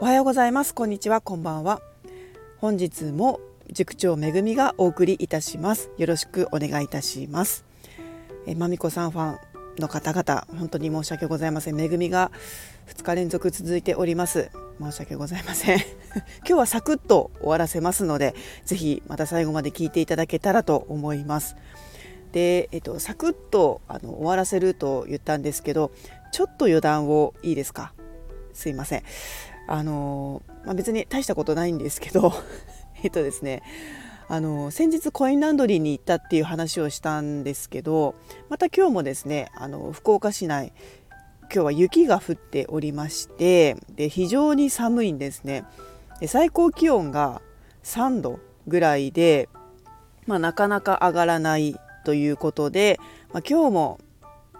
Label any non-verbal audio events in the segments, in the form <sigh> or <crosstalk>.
おはようございます。こんにちは。こんばんは。本日も塾長めぐみがお送りいたします。よろしくお願いいたします。えまみこさんファンの方々本当に申し訳ございません。めぐみが2日連続続いております。申し訳ございません。<laughs> 今日はサクッと終わらせますのでぜひまた最後まで聞いていただけたらと思います。で、えっと、サクッとあの終わらせると言ったんですけどちょっと余談をいいですか？すいません。あの、まあ、別に大したことないんですけど <laughs> えっとですねあの先日コインランドリーに行ったっていう話をしたんですけどまた今日もですねあの福岡市内今日は雪が降っておりましてで非常に寒いんですね。で最高気温が3度ぐらいで、まあ、なかなか上がらないということで、まあ、今日も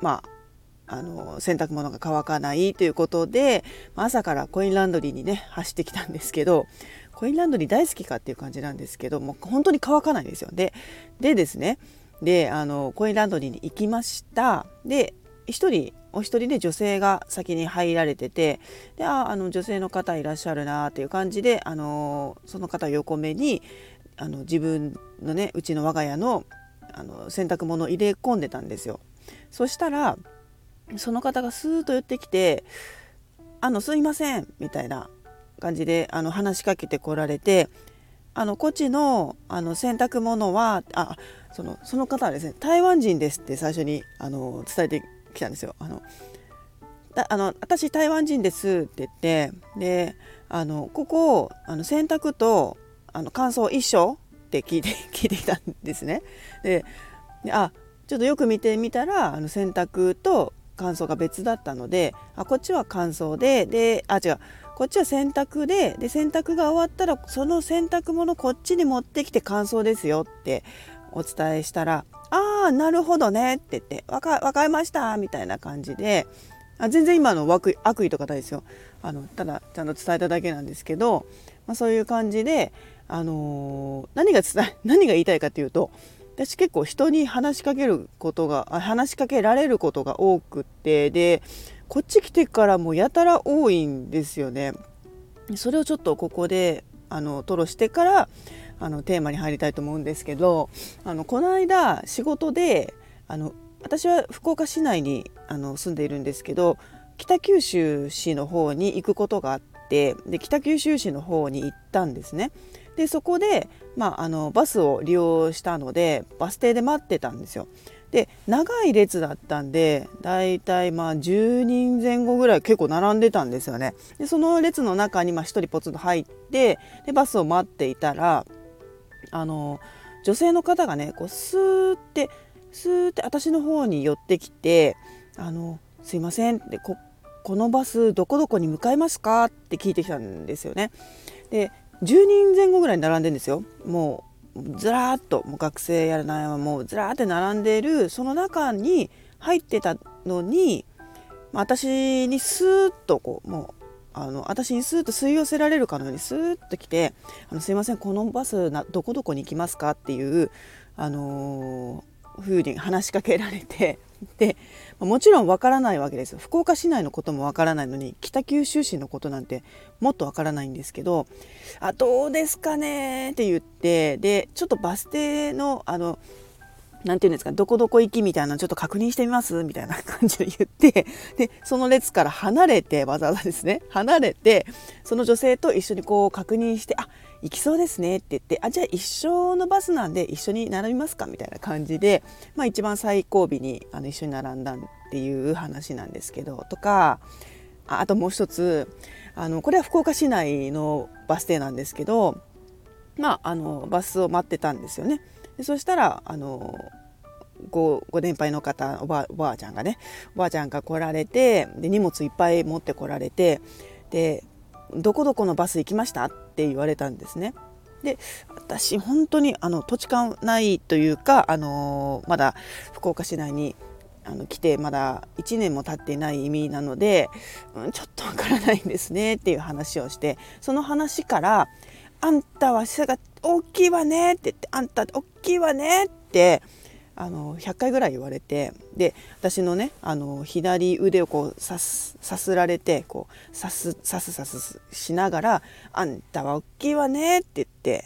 まああの洗濯物が乾かないということで朝からコインランドリーにね走ってきたんですけどコインランドリー大好きかっていう感じなんですけどもう本当に乾かないですよででですねであのコインランドリーに行きましたで1人お一人で女性が先に入られててでああの女性の方いらっしゃるなっていう感じであのその方横目にあの自分のねうちの我が家のあの洗濯物を入れ込んでたんですよ。そしたらその方がスーッと寄ってきて「あのすいません」みたいな感じであの話しかけてこられて「あのこっちのあの洗濯物はあそのその方はですね台湾人です」って最初にあの伝えてきたんですよ。あのだあの私台湾人ですって言ってであのここあの洗濯とあの乾燥一緒って聞いて <laughs> 聞いてきたんですね。であちょっとよく見てみたらあの洗濯と乾燥が別だったのであこっちは乾燥でであ違う。こっちは洗濯でで洗濯が終わったらその洗濯物こっちに持ってきて乾燥ですよってお伝えしたら「ああなるほどね」って言って「わか分かりました」みたいな感じであ全然今の悪悪意とかないですよ。あのただちゃんと伝えただけなんですけど、まあ、そういう感じで、あのー、何が伝え <laughs> 何が言いたいかというと私結構人に話しかけることが話しかけられることが多くってでこっち来てからもやたら多いんですよね。それをちょっとここであの吐露してからあのテーマに入りたいと思うんですけどあのこの間仕事であの私は福岡市内にあの住んでいるんですけど北九州市の方に行くことがあってで北九州市の方に行ったんですね。でそこで、まあ、あのバスを利用したのでバス停で待ってたんですよ。で長い列だったんでだいたいまあ10人前後ぐらい結構並んでたんですよね。でその列の中にま1人ポツンと入ってでバスを待っていたらあの女性の方がねこうスーってスーって私の方に寄ってきて「あのすいません」ってここのバスどこどこに向かいますか?」って聞いてきたんですよね。で10人前後ぐらい並んでんですよ。もうずらーっと。もう学生やらないはもうずらーって並んでる。その中に入ってたのに私にスーッとこうもうあの私にスーッと吸い寄せられるかのようにスーッと来て「あのすいませんこのバスなどこどこに行きますか?」っていう、あのー、ふうに話しかけられて。でもちろんわからないわけですよ。福岡市内のこともわからないのに北九州市のことなんてもっとわからないんですけど「あどうですかね」って言ってでちょっとバス停のあの何て言うんですかどこどこ行きみたいなのちょっと確認してみます？みたいな感じで言ってでその列から離れてわざわざですね離れてその女性と一緒にこう確認して「あ行きそうですね」って言って「あじゃあ一緒のバスなんで一緒に並びますか」みたいな感じで、まあ、一番最後尾にあの一緒に並んだっていう話なんですけどとかああともう一つあのこれは福岡市内のバス停なんですけどまああのバスを待ってたんですよね。でそしたらあのごご年配の方おばおばあちゃんがねおばあちゃんが来られてで荷物いっぱい持ってこられてで「どこどこのバス行きました?」って言われたんですね。で私本当にあの土地勘ないというか、あのまだ福岡市内にあの来てまだ1年も経っていない意味なので、うん、ちょっとわからないんですねっていう話をしてその話から「あんたは背が大きいわね」って言って「あんた大きいわね」ってあの100回ぐらい言われてで私のねあの左腕をこうさすさすられてこうさすさすさすしながら「あんたは大きいわね」って言って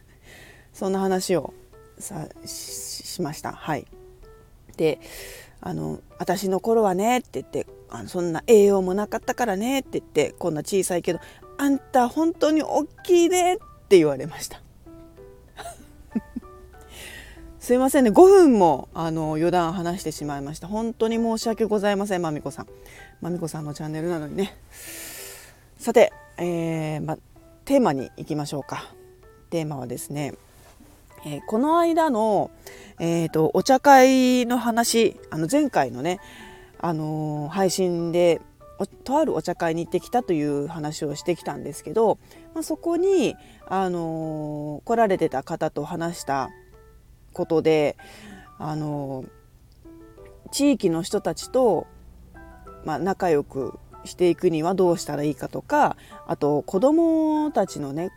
<laughs> そんな話をさしました。はい、であの「私の頃はね」って言ってあのそんな栄養もなかったからねって言ってこんな小さいけど「あんた本当に大きいね」って言われました。すいませんね。5分もあの余談話してしまいました。本当に申し訳ございませんまみこさん。まみこさんのチャンネルなのにね。さて、えー、ま、テーマに行きましょうか。テーマはですね、えー、この間の、えーと、お茶会の話あの前回のね、あのー、配信でとあるお茶会に行ってきたという話をしてきたんですけど、まあ、そこに、あの来られてた方と話したことであの地域の人たちと、まあ、仲良くしていくにはどうしたらいいかとかあと子どもたちのね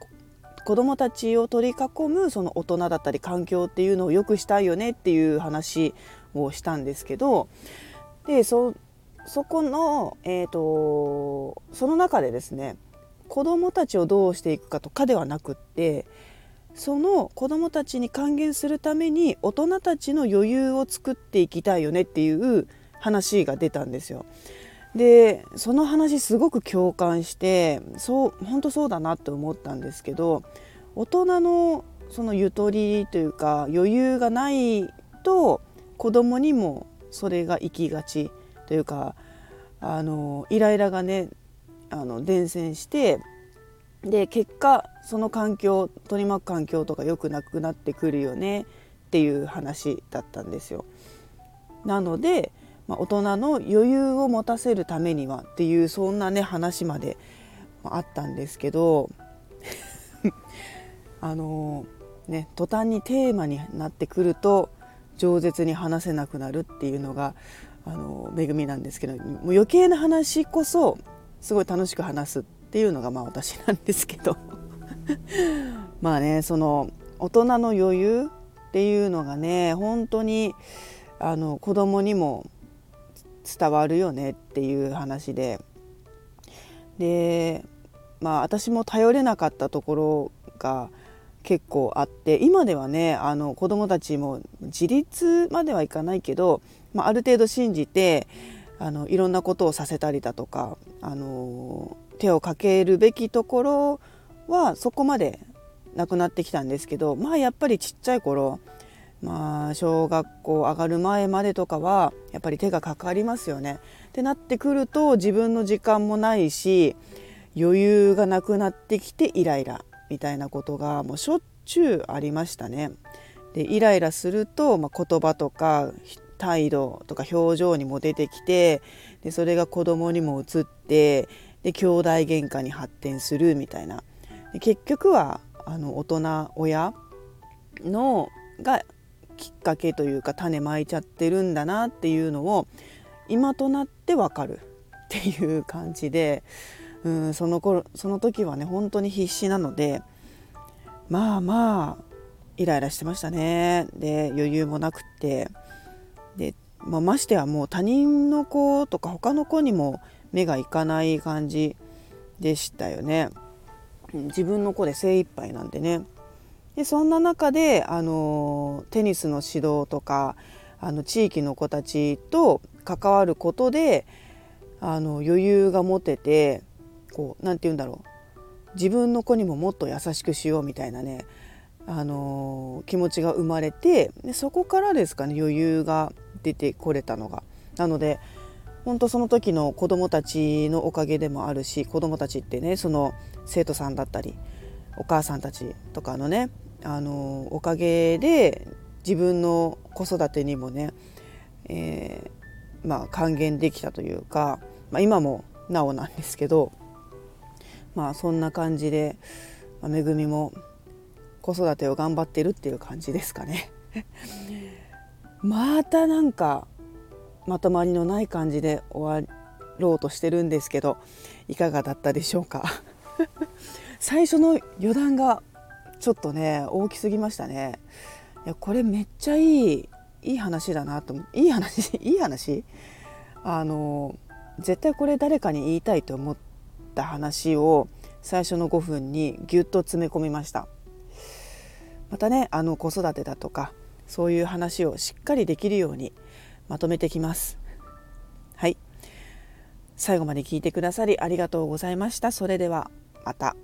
子どもたちを取り囲むその大人だったり環境っていうのを良くしたいよねっていう話をしたんですけどでそそこの、えーと、その中でですね子どもたちをどうしていくかとかではなくってその子どもたちに還元するために大人たちの余裕を作っていきたいよねっていう話が出たんですよ。でその話すごく共感してそう本当そうだなって思ったんですけど大人のそのゆとりというか余裕がないと子供にもそれが行きがちというかあのイライラがねあの伝染してで結果その環境取り巻く環境とか良くなくなってくるよねっていう話だったんですよ。なので、まあ、大人の余裕を持たせるためにはっていうそんなね話まであったんですけど <laughs> あのね途端にテーマになってくると饒舌に話せなくなるっていうのがあの恵みなんですけどもう余計な話こそすごい楽しく話すっていうのがまあ私なんですけど <laughs> まあねその大人の余裕っていうのがね本当にあの子供にも伝わるよねっていう話で。でまあ私も頼れなかったところが結構あって今ではねあの子供たちも自立まではいかないけど、まあ、ある程度信じてあのいろんなことをさせたりだとかあの手をかけるべきところはそこまでなくなってきたんですけどまあやっぱりちっちゃい頃まあ小学校上がる前までとかはやっぱり手がかかりますよね。ってなってくると自分の時間もないし余裕がなくなってきてイライラみたいなことがもうしょっちゅうありましたね。でイライラすると、まあ、言葉とか態度とか表情にも出てきてでそれが子供にも移ってで兄弟喧嘩に発展するみたいな結局はあの大人親のがきっかけというか種まいちゃってるんだなっていうのを今となってわかる。っていう感じでうんその頃その時はね本当に必死なのでまあまあイライラしてましたね。で余裕もなくって。で、まあ、ましてはもう他人の子とか他の子にも目がいかない感じでしたよね。自分の子で精一杯なんでね。でそんな中であのテニスの指導とかあの地域の子たちと関わることであの余裕が持ててこう何て言うんだろう自分の子にももっと優しくしようみたいなねあの気持ちが生まれてでそこからですかね余裕が出てこれたのが。なので本当その時の子どもたちのおかげでもあるし子どもたちってねその生徒さんだったりお母さんたちとかのねあのおかげで自分の子育てにもね、えー、まあ還元できたというか、まあ、今もなおなんですけどまあそんな感じで、まあ、恵みも子育てを頑張ってるっていう感じですかね。<laughs> またなんかまとまりのない感じで終わろうとしてるんですけどいかがだったでしょうか？<laughs> 最初の余談がちょっとね大きすぎましたね。いやこれめっちゃいいいい話だなといい話？<laughs> いい話？あの絶対これ誰かに言いたいと思った話を最初の5分にぎゅっと詰め込みました。またねあの子育てだとかそういう話をしっかりできるようにまとめてきます。はい。最後まで聞いてくださりありがとうございました。それではまた。